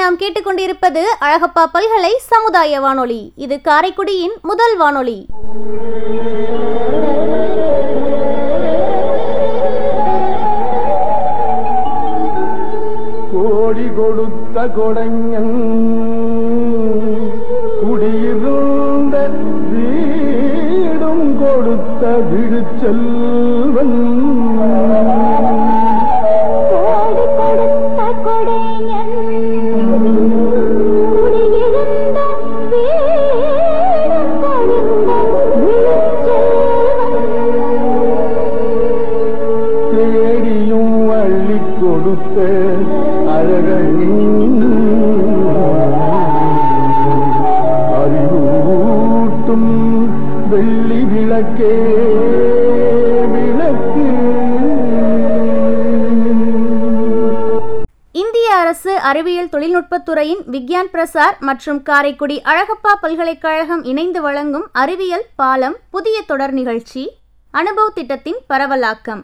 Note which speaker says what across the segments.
Speaker 1: நாம் கேட்டுக்கொண்டிருப்பது அழகப்பா பல்கலை சமுதாய வானொலி. இது காரைக்குடியின் முதல் வானொலி.
Speaker 2: கோடி கொடுத்த கொடைஞன் குடியிருந்த வீடும் கொடுத்த விழுச்செல்வன் அறிவூட்டும் வெள்ளி விளக்கே விளக்கு.
Speaker 1: இந்திய அரசு அறிவியல் தொழில்நுட்பத்துறையின் விக்யான் பிரசார் மற்றும் காரைக்குடி அழகப்பா பல்கலைக்கழகம் இணைந்து வழங்கும் அறிவியல் பாலம் புதிய தொடர் நிகழ்ச்சி அனுபவ் திட்டத்தின் பரவலாக்கம்.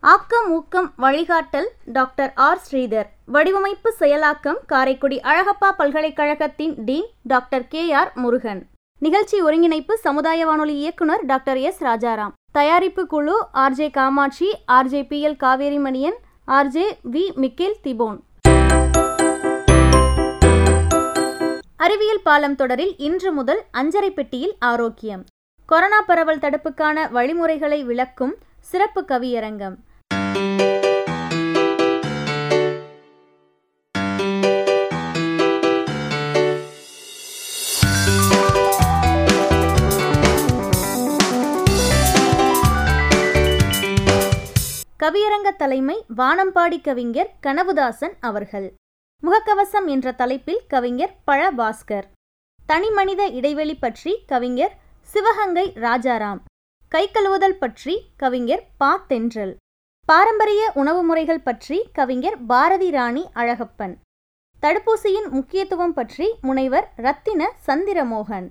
Speaker 1: ஆக்கம் ஊக்கம் வழிகாட்டல் டாக்டர் ஆர். ஸ்ரீதர். வடிவமைப்பு செயலாக்கம் காரைக்குடி அழகப்பா பல்கலைக்கழகத்தின் dean doctor K. R. Murugan. நிகழ்ச்சி ஒருங்கிணைப்பு சமுதாய வானொலி இயக்குனர் டாக்டர் எஸ். ராஜாராம். தயாரிப்பு குழு RJ Kamakshi RJ P. L. Kaverimaniyan RJ V. Michael திபோன். அறிவியல் பாலம் தொடரில் இன்று முதல் அஞ்சரை பெட்டியில் ஆரோக்கியம். கொரோனா பரவல் தடுப்புக்கான வழிமுறைகளை விளக்கும் சிறப்பு கவியரங்கம். கவியரங்க தலைமை வானம்பாடி கவிஞர் கனவுதாசன் அவர்கள். முகக்கவசம் என்ற தலைப்பில் கவிஞர் பழ பாஸ்கர் தனிமனித இடைவெளி பற்றி கவிஞர் சிவகங்கை ராஜாராம். கை கழுவுதல் பற்றி கவிஞர் பா. தென்றல். பாரம்பரிய உணவு முறைகள் பற்றி கவிஞர் பாரதி ராணி அழகப்பன். தடுப்பூசியின் முக்கியத்துவம் பற்றி முனைவர் ரத்தின சந்திரமோகன்.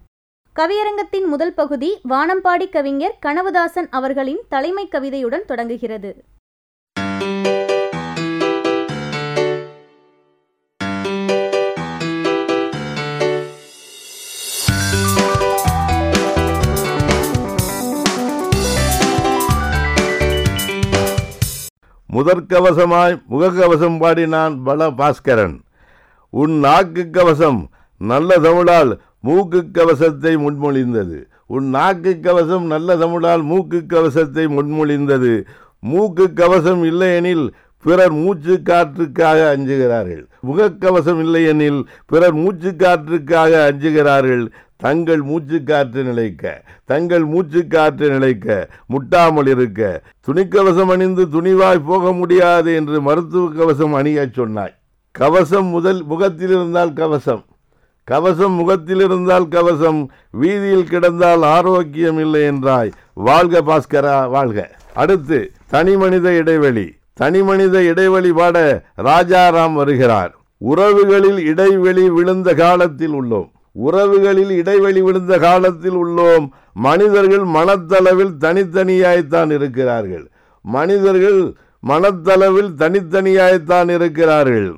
Speaker 1: கவியரங்கத்தின் முதல் பகுதி வானம்பாடி கவிஞர் கனவுதாசன் அவர்களின் தலைமை கவிதையுடன் தொடங்குகிறது.
Speaker 3: முதற்கவசமாய் முகக்கவசம் பாடினான் பல பாஸ்கரன் உன் நாக்கு கவசம் நல்ல தமிழால் மூக்கு கவசத்தை முன்மொழிந்தது. உன் நாக்கு கவசம் நல்ல தமிழால் மூக்கு கவசத்தை முன்மொழிந்தது. மூக்கு கவசம் இல்லையெனில் பிறர் மூச்சு காற்றுக்காக அஞ்சுகிறார்கள். முகக்கவசம் இல்லையெனில் பிறர் மூச்சு காற்றுக்காக அஞ்சுகிறார்கள். தங்கள் மூச்சு காற்று நிலைக்க தங்கள் மூச்சு காற்று நிலைக்க முட்டாமல் இருக்க. துணிக்கவசம் அணிந்து துணிவாய் போக முடியாது என்று மருத்துவ கவசம் அணியச் சொன்னாய். கவசம் முதல் முகத்தில் இருந்தால் கவசம். கவசம் முகத்தில் இருந்தால் கவசம். வீதியில் கிடந்தால் ஆரோக்கியம் இல்லை என்றாய். வாழ்க பாஸ்கரா வாழ்க. அடுத்து தனி மனித இடைவெளி. தனி மனித இடைவெளி பாட ராஜாராம் வருகிறார். உறவுகளில் இடைவெளி விழுந்த காலத்தில் உள்ளோம். உறவுகளில் இடைவெளி விழுந்த காலத்தில் உள்ளோம். மனிதர்கள் மனத்தளவில் தனித்தனியாய்த்தான் இருக்கிறார்கள். மனிதர்கள் மனத்தளவில் தனித்தனியாய்த்தான் இருக்கிறார்கள்.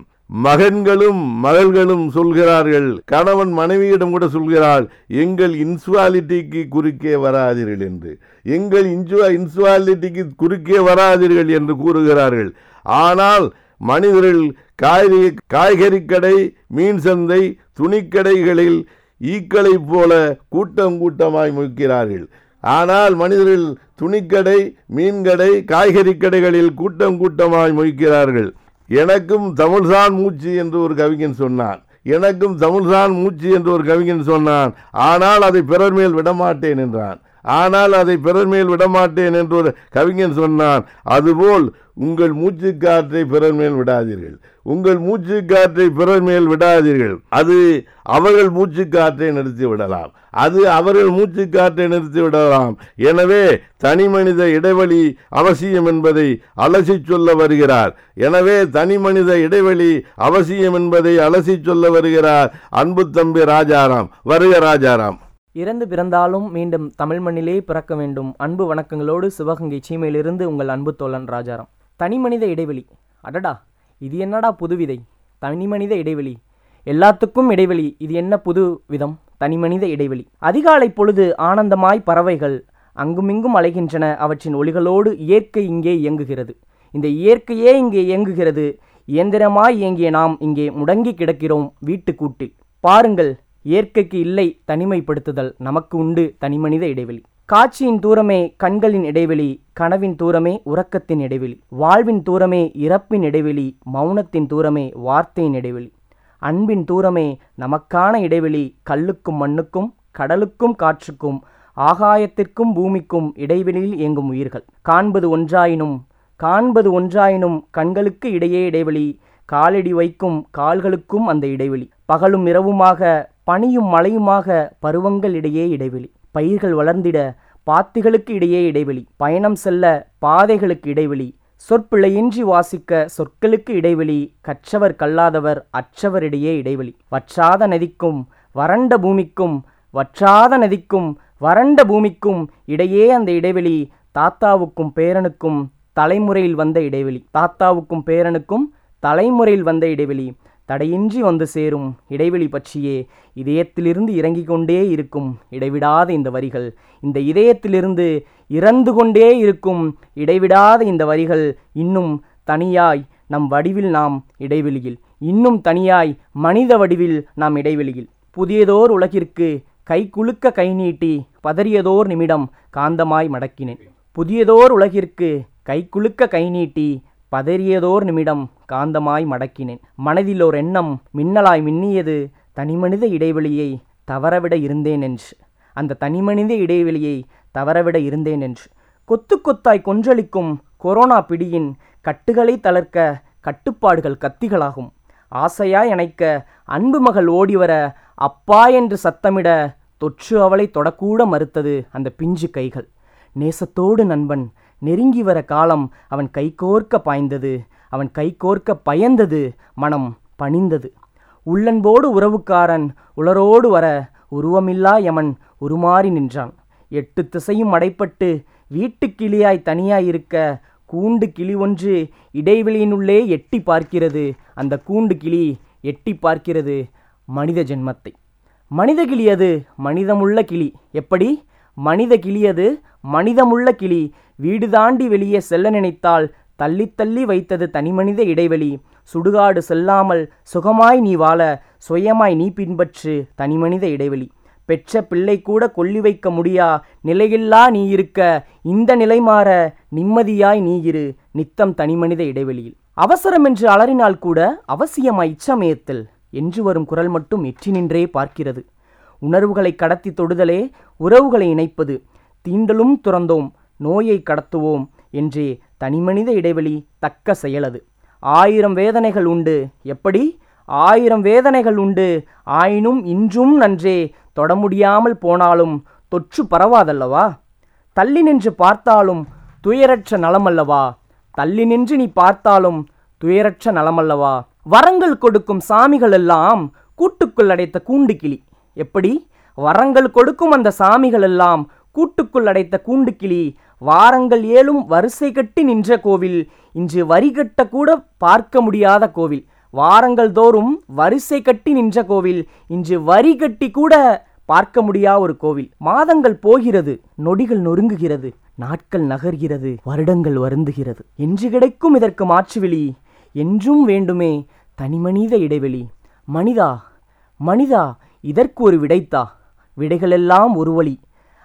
Speaker 3: மகன்களும் மகள்களும் சொல்கிறார்கள். கணவன் மனைவியிடம் கூட சொல்கிறாள் எங்கள் இன்சுவாலிட்டிக்கு குறுக்கே வராதீர்கள் என்று. எங்கள் இன்சுவா இன்சுவாலிட்டிக்கு குறுக்கே வராதீர்கள் என்று கூறுகிறார்கள். ஆனால் மனிதர்கள் காய்கறி காய்கறி கடை மீன் சந்தை துணிக்கடைகளில் ஈக்களைப் போல கூட்டம் கூட்டமாய் முயக்கிறார்கள் ஆனால் மனிதர்கள் துணிக்கடை மீன்கடை காய்கறி கடைகளில் கூட்டம் கூட்டமாய் முயக்கிறார்கள் எனக்கும் தமிழ்தான் மூச்சு என்று ஒரு கவிஞன் சொன்னான். எனக்கும் தமிழ்தான் மூச்சு என்று ஒரு கவிஞன் சொன்னான். ஆனால் அதை பிறர் மேல் விடமாட்டேன் என்றான். ஆனால் அதை பிறர் மேல் விடமாட்டேன் என்று ஒரு கவிஞன் சொன்னான். அதுபோல் உங்கள் மூச்சு காற்றை பிறர் மேல் விடாதீர்கள். உங்கள் மூச்சு காற்றை பிறர் மேல் விடாதீர்கள். அது அவர்கள் மூச்சு காற்றை நிறுத்தி விடலாம். அது அவர்கள் மூச்சு காற்றை நிறுத்தி விடலாம். எனவே தனி மனித இடைவெளி அவசியம் என்பதை அலசி சொல்ல வருகிறார். எனவே தனி மனித இடைவெளி அவசியம் என்பதை அலசி சொல்ல வருகிறார் அன்பு தம்பி ராஜாராம். வருக ராஜாராம்.
Speaker 4: இறந்து பிறந்தாலும் மீண்டும் தமிழ் மண்ணிலே பிறக்க வேண்டும். அன்பு வணக்கங்களோடு சிவகங்கை சீமையிலிருந்து உங்கள் அன்பு தோழன் ராஜாராம். தனிமனித இடைவெளி. அடடா இது என்னடா புதுவிதை தனிமனித இடைவெளி. எல்லாத்துக்கும் இடைவெளி. இது என்ன புது விதம்? தனிமனித இடைவெளி. அதிகாலை பொழுது ஆனந்தமாய் பறவைகள் அங்குமிங்கும் அலைகின்றன. அவற்றின் ஒளிகளோடு இயற்கை இங்கே இயங்குகிறது. இந்த இயற்கையே இங்கே இயங்குகிறது. இயந்திரமாய் இயங்கிய நாம் இங்கே முடங்கி கிடக்கிறோம் வீட்டு கூட்டில் பாருங்கள் இயற்கைக்கு இல்லை தனிமைப்படுத்துதல் நமக்கு உண்டு தனிமனித இடைவெளி. காட்சியின் தூரமே கண்களின் இடைவெளி கனவின் தூரமே உறக்கத்தின் இடைவெளி. வாழ்வின் தூரமே இறப்பின் இடைவெளி மௌனத்தின் தூரமே வார்த்தையின் இடைவெளி. அன்பின் தூரமே நமக்கான இடைவெளி கல்லுக்கும் மண்ணுக்கும் கடலுக்கும் காற்றுக்கும் ஆகாயத்திற்கும் பூமிக்கும் இடைவெளியில் இயங்கும் உயிர்கள். காண்பது ஒன்றாயினும் காண்பது ஒன்றாயினும் கண்களுக்கு இடையே இடைவெளி காலடி வைக்கும் கால்களுக்கும் அந்த இடைவெளி. பகலும் இரவுமாக பனியும் மழையுமாக பருவங்கள் இடையே இடைவெளி. பயிர்கள் வளர்ந்திட பாத்திகளுக்கு இடையே இடைவெளி. பயணம் செல்ல பாதைகளுக்கு இடைவெளி. சொற்பிழையின்றி வாசிக்க சொற்களுக்கு இடைவெளி. கற்றவர் கல்லாதவர் அற்றவரிடையே இடைவெளி. வற்றாத நதிக்கும் வறண்ட பூமிக்கும் வற்றாத நதிக்கும் வறண்ட பூமிக்கும் இடையே அந்த இடைவெளி. தாத்தாவுக்கும் பேரனுக்கும் தலைமுறையில் வந்த இடைவெளி. தாத்தாவுக்கும் பேரனுக்கும் தலைமுறையில் வந்த இடைவெளி. தடையின்றி வந்து சேரும் இடைவெளி பற்றியே இதயத்திலிருந்து இறங்கிக் கொண்டே இருக்கும் இடைவிடாத இந்த வரிகள். இந்த இதயத்திலிருந்து இறந்து கொண்டே இருக்கும் இடைவிடாத இந்த வரிகள் இன்னும் தனியாய் நம் வடிவில் நாம் இடைவெளியில் இன்னும் தனியாய் மனித வடிவில் நாம் இடைவெளியில். புதியதோர் உலகிற்கு கை குலுக்க கை நீட்டி பதறியதோர் நிமிடம் காந்தமாய் மடக்கினேன். புதியதோர் உலகிற்கு கை குலுக்க கை நீட்டி பதறியதோர் நிமிடம் காந்தமாய் மடக்கினேன். மனதில் ஓர் எண்ணம் மின்னலாய் மின்னியது தனிமனித இடைவெளியை தவறவிட இருந்தேன் என்று அந்த தனிமனித இடைவெளியை தவறவிட இருந்தேன் என்று கொத்து கொத்தாய் கொன்றளிக்கும் கொரோனா பிடியின் கட்டுகளை தளர்க்க கட்டுப்பாடுகள் கத்திகளாகும். ஆசையாய் அணைக்க அன்பு மகள் ஓடிவர அப்பா என்று சத்தமிட தொற்று அவளை தொடக்கூட மறுத்தது அந்த பிஞ்சு கைகள். நேசத்தோடு நண்பன் நெருங்கி வர காலம் அவன் கைகோர்க்க பாய்ந்தது. அவன் கைகோர்க்க பயந்தது. மனம் பணிந்தது. உள்ளன்போடு உறவுக்காரன் உளரோடு வர உருவமில்லா யமன் உருமாறி நின்றான். எட்டு திசையும் அடைப்பட்டு வீட்டு கிளியாய் தனியாயிருக்க கூண்டு கிளி ஒன்று இடைவெளியினுள்ளே எட்டி பார்க்கிறது. அந்த கூண்டு கிளி எட்டி பார்க்கிறது மனித ஜென்மத்தை. மனித கிளி அது மனிதமுள்ள கிளி. எப்படி? மனித கிளி அது மனிதமுள்ள கிளி. வீடு தாண்டி வெளியே செல்ல நினைத்தால் தள்ளி தள்ளி வைத்தது தனிமனித இடைவெளி. சுடுகாடு செல்லாமல் சுகமாய் நீ வாழ சுயமாய் நீ பின்பற்று தனிமனித இடைவெளி. பெற்ற பிள்ளை கூட கொல்லி வைக்க முடியா நிலையில்லா நீ இருக்க இந்த நிலை மாற நிம்மதியாய் நீ இரு நித்தம் தனிமனித இடைவெளியில். அவசரம் என்று அலறினால் கூட அவசியமாய் இச்சமயத்தில் என்று வரும் குரல் மட்டும் எற்றி நின்றே பார்க்கிறது. உணர்வுகளை கடத்தி தொடுதலே உறவுகளை இணைப்பது. தீண்டலும் துறந்தோம் நோயை கடத்துவோம் என்றே தனிமனித இடைவெளி தக்க செயலது ஆயிரம் வேதனைகள் உண்டு. எப்படி? ஆயிரம் வேதனைகள் உண்டு. ஆயினும் இன்றும் நன்றே. தொட முடியாமல் போனாலும் தொற்று பரவாதல்லவா? தள்ளி நின்று பார்த்தாலும் துயரற்ற நலமல்லவா? தள்ளி நின்று நீ பார்த்தாலும் துயரற்ற நலமல்லவா? வரங்கள் கொடுக்கும் சாமிகள் எல்லாம் கூட்டுக்குள் அடைத்த கூண்டு கிளி எப்படி? வரங்கள் கொடுக்கும் அந்த சாமிகள் எல்லாம் கூட்டுக்குள் அடைத்த கூண்டு கிளி வாரங்கள் ஏழும் வரிசை கட்டி நின்ற கோவில். இன்று வரி கட்ட கூட பார்க்க முடியாத கோவில். வாரங்கள் தோறும் வரிசை கட்டி நின்ற கோவில். இன்று வரி கட்டி கூட பார்க்க முடியா ஒரு கோவில். மாதங்கள் போகிறது நொடிகள் நொறுங்குகிறது நாட்கள் நகர்கிறது வருடங்கள் வருந்துகிறது. என்று கிடைக்கும் இதற்கு மாற்றுவெளி என்றும் வேண்டுமே தனிமனித இடைவெளி. மனிதா மனிதா இதற்கு ஒரு விடைத்தா. விடைகளெல்லாம் ஒரு வழி.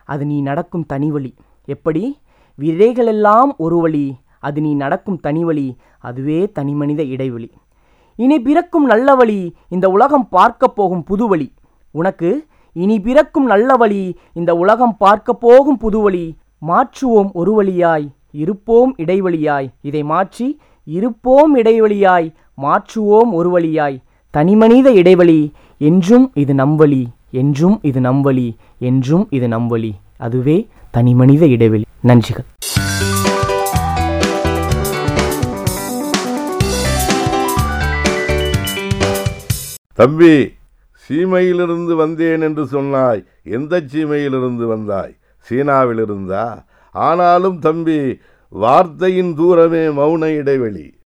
Speaker 4: அது நீ நடக்கும் தனி வழி. எப்படி? விதைகளெல்லாம் ஒரு வழி அது நீ நடக்கும் தனி வழி அதுவே தனிமனித இடைவெளி. இனி பிறக்கும் நல்ல வழி இந்த உலகம் பார்க்கப் போகும் புது வழி. உனக்கு இனி பிறக்கும் நல்ல வழி இந்த உலகம் பார்க்க போகும் புது வழி. மாற்றுவோம் ஒரு வழியாய் இருப்போம் இடைவெளியாய். இதை மாற்றி இருப்போம் இடைவெளியாய் மாற்றுவோம் ஒரு வழியாய். தனிமனித இடைவெளி என்றும் இது நம்வழி என்றும் இது நம்வழி என்றும் இது நம்வழி அதுவே தனிமனித இடைவெளி. நன்றிகள்.
Speaker 3: தம்பி சீமையிலிருந்து வந்தேன் என்று சொன்னாய். எந்த சீமையிலிருந்து வந்தாய்? சீனாவிலிருந்தா? ஆனாலும் தம்பி வார்த்தையின் தூரமே மௌன இடைவெளி.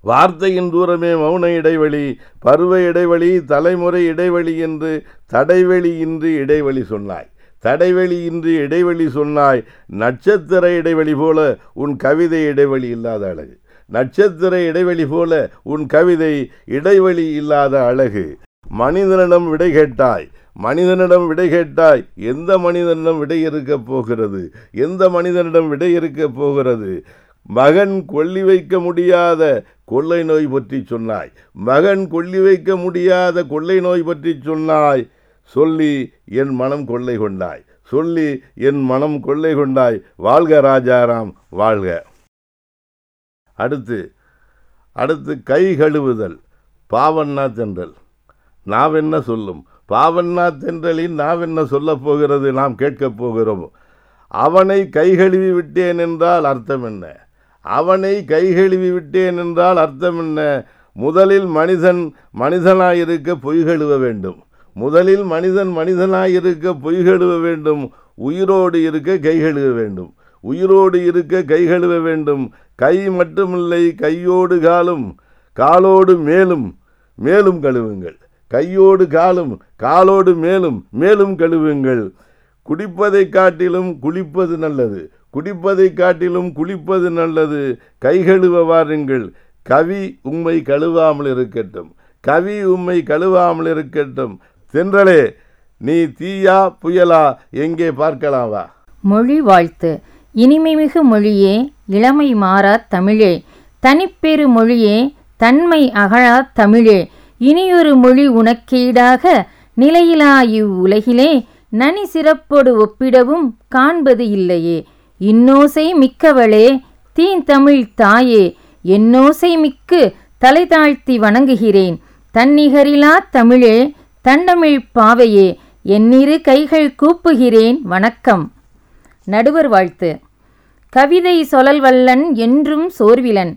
Speaker 3: வார்த்தையின் தூரமே மௌன இடைவெளி பருவ இடைவெளி தலைமுறை இடைவெளி என்று தடைவெளியின்றி இடைவெளி சொன்னாய். தடைவெளி இன்றி இடைவெளி சொன்னாய் நட்சத்திர இடைவெளி போல உன் கவிதை இடைவெளி இல்லாத அழகு. நட்சத்திர இடைவெளி போல உன் கவிதை இடைவெளி இல்லாத அழகு. மனிதனிடம் விடை கேட்டாய் மனிதனிடம் விடை கேட்டாய் எந்த மனிதனிடம் விடை இருக்கப் போகிறது? எந்த மனிதனிடம் விடை இருக்கப் போகிறது? மகன் கொல்லி வைக்க முடியாத கொள்ளை நோய் பற்றி சொன்னாய். மகன் கொல்லி வைக்க முடியாத கொள்ளை நோய் பற்றி சொன்னாய். சொல்லி என் மனம் கொள்ளை கொண்டாய். சொல்லி என் மனம் கொள்ளை கொண்டாய். வாழ்க ராஜாராம் வாழ்க. அடுத்து அடுத்து கை கழுவுதல். பாவண்ணா தென்றல். நாவென்ன சொல்லும்? பாவண்ணா தென்றலின் நாவென்ன சொல்லப் போகிறது? நாம் கேட்கப் போகிறோம். அவனை கை கழுவி விட்டேன் என்றால் அர்த்தம் என்ன? அவனை கை கழுவி விட்டேன் என்றால் அர்த்தம் என்ன? முதலில் மனிதன் மனிதனாயிருக்க பொய் கழுவ வேண்டும். முதலில் மனிதன் மனிதனாயிருக்க பொய் கழுவ வேண்டும் உயிரோடு இருக்க கை கழுவ வேண்டும். உயிரோடு இருக்க கை கழுவ வேண்டும். கை மட்டுமில்லை கையோடு காலும் காலோடு மேலும் மேலும் கழுவுங்கள். கையோடு காலும் காலோடு மேலும் மேலும் கழுவுங்கள். குடிப்பதை காட்டிலும் குளிப்பது நல்லது. குடிப்பதை காட்டிலும் குளிப்பது நல்லது. கை கழுவ வாருங்கள். கவி உம்மை கழுவாமல் இருக்கட்டும். கவி உம்மை கழுவாமல் இருக்கட்டும். தென்றலே நீ தீயா புயலா எங்கே பார்க்கலாம் வா.
Speaker 5: மொழி வாழ்த்து. இனிமைமிகு மொழியே இளமை மாறா தமிழே. தனிப்பெரு மொழியே தன்மை அகழா தமிழே. இனியொரு மொழி உனக்கீடாக நிலையிலா இவ்வுலகிலே நனி சிறப்போடு ஒப்பிடவும் காண்பது இல்லையே. இன்னோசை மிக்கவளே தீந்தமிழ் தாயே. என்னோசை மிக்கு தலை தாழ்த்தி வணங்குகிறேன். தன்னிகரிலா தமிழே தண்டமிழ் பாவையே என்னிரு கைகள் கூப்புகிறேன் வணக்கம். நடுவர் வாழ்த்து. கவிதை சொலல்வல்லன் என்றும் சோர்விலன்.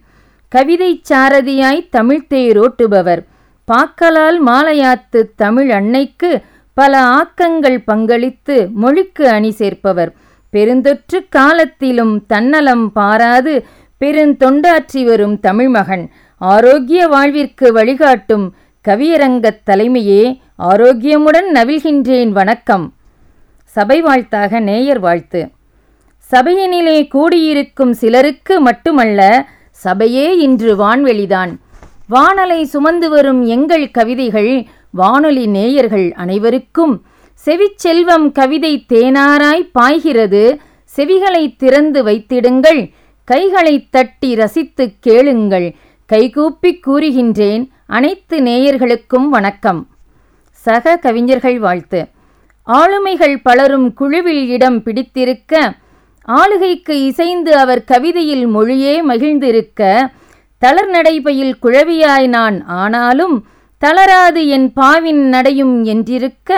Speaker 5: கவிதை சாரதியாய் தமிழ்த்தேரோட்டுபவர் பாக்கலால் மாலையாத்து தமிழ் அன்னைக்கு பல ஆக்கங்கள் பங்களித்து மொழிக்கு அணி சேர்ப்பவர். பெருந்தொற்று காலத்திலும் தன்னலம் பாராது பெருந்தொண்டாற்றி வரும் தமிழ்மகன் ஆரோக்கிய வாழ்விற்கு வழிகாட்டும் கவியரங்கத் தலைமையே ஆரோக்கியமுடன் நவிழ்கின்றேன் வணக்கம். சபை வாழ்த்தாக நேயர் வாழ்த்து. சபையினிலே கூடியிருக்கும் சிலருக்கு மட்டுமல்ல சபையே இன்று வான்வெளிதான். வானலை சுமந்து வரும் எங்கள் கவிதைகள் வானொலி நேயர்கள் அனைவருக்கும். செவிச்செல்வம் கவிதை தேனாராய் பாய்கிறது செவிகளை திறந்து வைத்திடுங்கள் கைகளை தட்டி ரசித்துக் கேளுங்கள். கைகூப்பிக் கூறுகின்றேன் அனைத்து நேயர்களுக்கும் வணக்கம். சக கவிஞர்கள் வாழ்த்து. ஆளுமைகள் பலரும் குழுவில் இடம் பிடித்திருக்க ஆளுகைக்கு இசைந்து அவர் கவிதையில் மொழியே மகிழ்ந்திருக்க தளர் நடைபையில் குழவியாய் நான் ஆனாலும் தளராது என் பாவின் நடையும் என்றிருக்க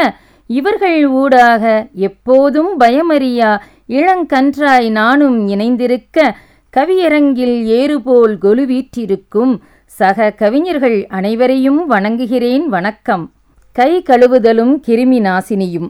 Speaker 5: இவர்கள் ஊடாக எப்போதும் பயமறியா இளங்கன்றாய் நானும் இணைந்திருக்க கவியரங்கில் ஏறுபோல் கொலுவீற்றிருக்கும் சக கவிஞர்கள் அனைவரையும் வணங்குகிறேன். வணக்கம். கை கழுவுதலும் கிருமி நாசினியும்.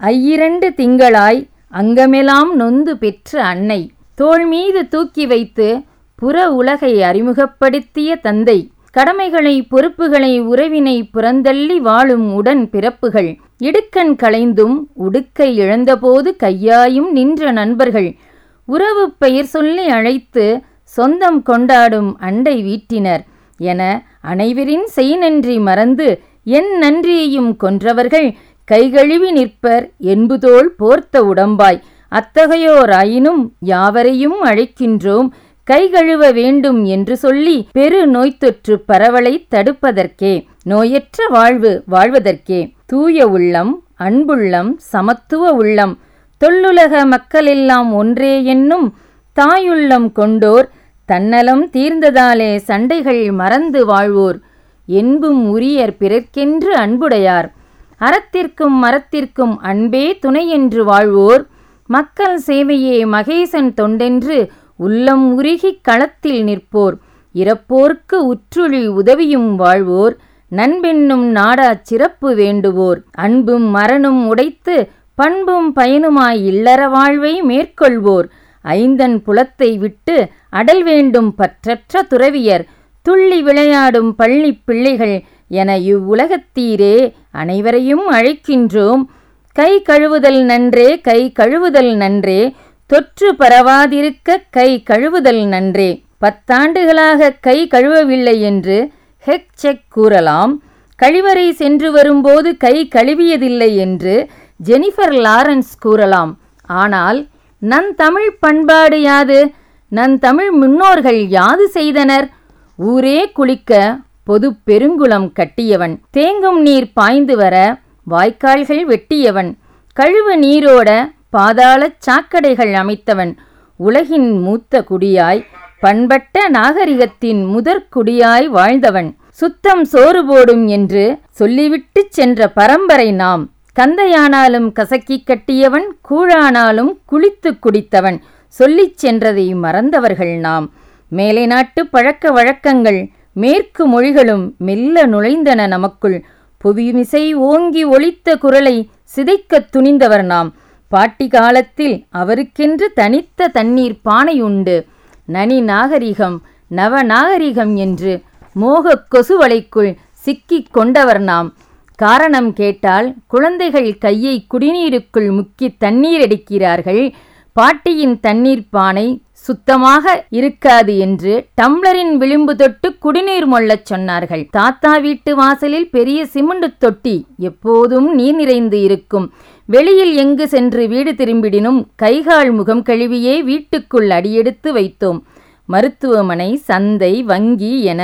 Speaker 5: ஐயிரண்டு திங்களாய் அங்கமெல்லாம் நொந்து பெற்ற அன்னை. தோள் மீது தூக்கி வைத்து புற உலகை அறிமுகப்படுத்திய தந்தை. கடமைகளை பொறுப்புகளை உறவினை புறந்தள்ளி வாழும் உடன் பிறப்புகள். இடுக்கண் களைந்தும் உடுக்கை இழந்தபோது கையாயும் நின்ற நண்பர்கள். உறவு பெயர் சொல்லி அழைத்து சொந்தம் கொண்டாடும் அண்டை வீட்டினர். என அனைவரின் செய் நன்றி மறந்து என் நன்றியையும் கொன்றவர்கள் கைகழுவி நிற்பர் என்புதோல் போர்த்த உடம்பாய். அத்தகையோராயினும் யாவரையும் அழைக்கின்றோம். கைகழுவ வேண்டும் என்று சொல்லி பெரு நோய்த்தொற்று பரவலை தடுப்பதற்கே நோயற்ற வாழ்வு வாழ்வதற்கே. தூய உள்ளம் அன்புள்ளம் சமத்துவ உள்ளம். தொல்லுலக மக்களெல்லாம் ஒன்றே என்னும் தாயுள்ளம் கொண்டோர். தன்னலம் தீர்ந்ததாலே சண்டைகள் மறந்து வாழ்வோர். என்பும் உரியர் பிறர்க்கென்று அன்புடையார். அறத்திற்கும் மரத்திற்கும் அன்பே துணை என்று வாழ்வோர். மக்கள் சேவையே மகேசன் தொண்டென்று உள்ளம் உருகிக் களத்தில் நிற்போர். இறப்போர்க்கு உற்றுழி உதவியும் வாழ்வோர். நண்பென்னும் நாடா சிறப்பு வேண்டுவோர். அன்பும் மரணும் உடைத்து பண்பும் பயனுமாய் இல்லற வாழ்வை மேற்கொள்வோர். ஐந்தன் புலத்தை விட்டு அடல் வேண்டும் பற்றற்ற துறவியர். துள்ளி விளையாடும் பள்ளி பிள்ளைகள் என இவ்வுலகத்தீரே அனைவரையும் அழைக்கின்றோம். கை கழுவுதல் நன்றே கை கழுவுதல் நன்றே. தொற்று பரவாதிருக்க கை கழுவுதல் நன்றே. பத்தாண்டுகளாக கை கழுவவில்லை என்று ஹெக் செக் கூறலாம். கழிவறை சென்று வரும்போது கை கழுவியதில்லை என்று ஜெனிஃபர் லாரன்ஸ் கூறலாம். ஆனால் நன் தமிழ் பண்பாடு யாது? நன் தமிழ் முன்னோர்கள் யாது செய்தனர்? ஊரே குளிக்க பொது பெருங்குளம் கட்டியவன். தேங்கும் நீர் பாய்ந்து வர வாய்க்கால்கள் வெட்டியவன். கழுவு நீரோட பாதாளச் சாக்கடைகள் அமைத்தவன். உலகின் மூத்த குடியாய் பண்பட்ட நாகரிகத்தின் முதற் குடியாய் வாழ்ந்தவன். சுத்தம் சோறு போடும் என்று சொல்லிவிட்டுச் சென்ற பரம்பரை நாம். கந்தையானாலும் கசக்கி கட்டியவன் கூழானாலும் குளித்து குடித்தவன். சொல்லிச் சென்றதை மறந்தவர்கள் நாம். மேலை நாட்டு பழக்க வழக்கங்கள் மேற்கு மொழிகளும் மெல்ல நுழைந்தன நமக்குள். புவிமிசை ஓங்கி ஒலித்த குரலை சிதைக்கத் துணிந்தவர் நாம். பாட்டி காலத்தில் அவருக்கென்று தனித்த தண்ணீர் பானை உண்டு நனி நாகரிகம் நவ நாகரிகம் என்று மோக கொசுவலைக்குள் சிக்கிக் கொண்டவர் நாம். காரணம் கேட்டால் குழந்தைகள் கையை குடிநீருக்குள் முக்கி தண்ணீர் எடுக்கிறார்கள். பாட்டியின் தண்ணீர் பானை சுத்தமாக இருக்காது என்று டம்ளரின் விளிம்பு தொட்டு குடிநீர் மொள்ளச் சொன்னார்கள். தாத்தா வீட்டு வாசலில் பெரிய சிமெண்ட் தொட்டி எப்போதும் நீர் நிறைந்து இருக்கும். வெளியில் எங்கு சென்று வீடு திரும்பிடினும் கைகால் முகம் கழுவியே வீட்டுக்குள் அடியெடுத்து வைத்தோம். மருத்துவமனை சந்தை வங்கி என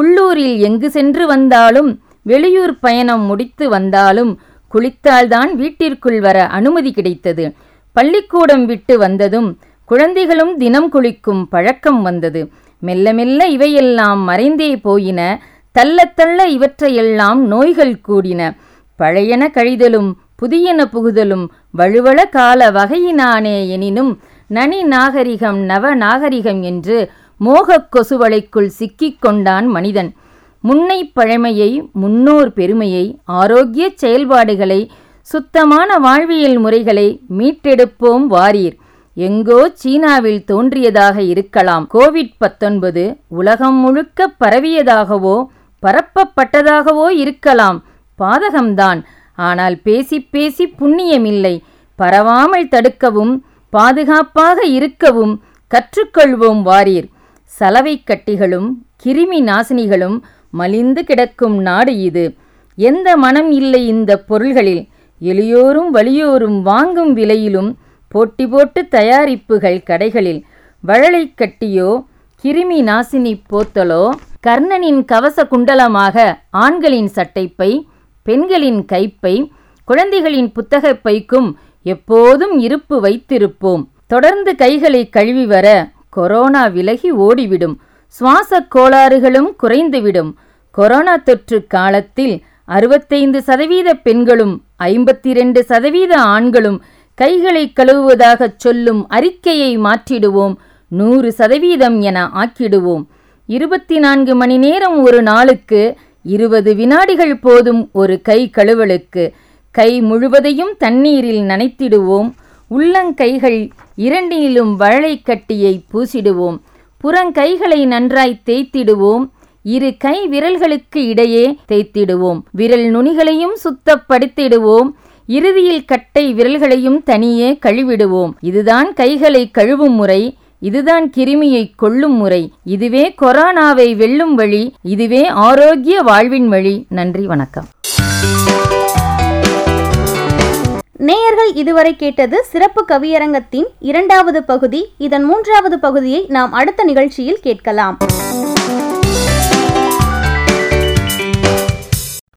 Speaker 5: உள்ளூரில் எங்கு சென்று வந்தாலும் வெளியூர் பயணம் முடித்து வந்தாலும் குளித்தால்தான் வீட்டிற்குள் வர அனுமதி கிடைத்தது. பள்ளிக்கூடம் விட்டு வந்ததும் குழந்தைகளும் தினம் குளிக்கும் பழக்கம் வந்தது. மெல்ல மெல்ல இவையெல்லாம் மறைந்தே போயின. தள்ள தள்ள இவற்றையெல்லாம் நோய்கள் கூடின. பழையன கழிதலும் புதியன புகுதலும் வழுவள கால வகையினானே எனினும் நனி நாகரிகம் நவ நாகரிகம் என்று மோகக் கொசுவலைக்குள் சிக்கிக் கொண்டான் மனிதன். முன்னை பழமையை முன்னோர் பெருமையை ஆரோக்கிய செயல்பாடுகளை சுத்தமான வாழ்வியல் முறைகளை மீட்டெடுப்போம் வாரீர். எங்கோ சீனாவில் தோன்றியதாக இருக்கலாம். கோவிட் பத்தொன்பது உலகம் முழுக்க பரவியதாகவோ பரப்பப்பட்டதாகவோ இருக்கலாம். பாதகம்தான். ஆனால் பேசி பேசி புண்ணியமில்லை. பரவாமல் தடுக்கவும் பாதுகாப்பாக இருக்கவும் கற்றுக்கொள்வோம் வாரீர். சலவை கட்டிகளும் கிருமி நாசினிகளும் மலிந்து கிடக்கும் நாடு இது. எந்த மனம் இல்லை இந்த பொருள்களில். எளியோரும் வலியோரும் வாங்கும் விலையிலும் போட்டி போட்டு தயாரிப்புகள் கடைகளில் வழலை கட்டியோ கிருமி நாசினி போத்தலோ கர்ணனின் கவச குண்டலமாக ஆண்களின் சட்டைப்பை பெண்களின் கைப்பை குழந்தைகளின் புத்தகப் பைக்கும் எப்போதும் இருப்பு வைத்திருப்போம். தொடர்ந்து கைகளை கழுவி வர கொரோனா விலகி ஓடிவிடும். சுவாசக் கோளாறுகளும் குறைந்துவிடும். கொரோனா தொற்று காலத்தில் அறுபத்தைந்து சதவீத பெண்களும் ஐம்பத்தி இரண்டு சதவீத ஆண்களும் கைகளை கழுவுவதாகச் சொல்லும் அறிக்கையை மாற்றிடுவோம். நூறு சதவீதம் என ஆக்கிடுவோம். இருபத்தி நான்கு மணி நேரம் ஒரு நாளுக்கு இருபது வினாடிகள் போதும் ஒரு கை கழுவலுக்கு. கை முழுவதையும் தண்ணீரில் நனைத்திடுவோம். உள்ளங்கைகள் இரண்டிலும் வழலை கட்டியை பூசிடுவோம். புறங்கைகளை நன்றாய் தேய்த்திடுவோம். இரு கை விரல்களுக்கு இடையே தேய்த்திடுவோம். விரல் நுனிகளையும் சுத்தப்படுத்திடுவோம். இறுதியில் கட்டை விரல்களையும் தனியே கழுவிடுவோம். இதுதான் கைகளை கழுவும் முறை இதுதான் கிருமியை கொல்லும் முறை. இதுவே கொரோனாவை வெல்லும் வழி இதுவே ஆரோக்கிய வாழ்வின் வழி. நன்றி வணக்கம்.
Speaker 1: நேயர்கள் இதுவரை கேட்டது சிறப்பு கவியரங்கத்தின் இரண்டாவது பகுதி. இதன் மூன்றாவது பகுதியை நாம் அடுத்த நிகழ்ச்சியில் கேட்கலாம்.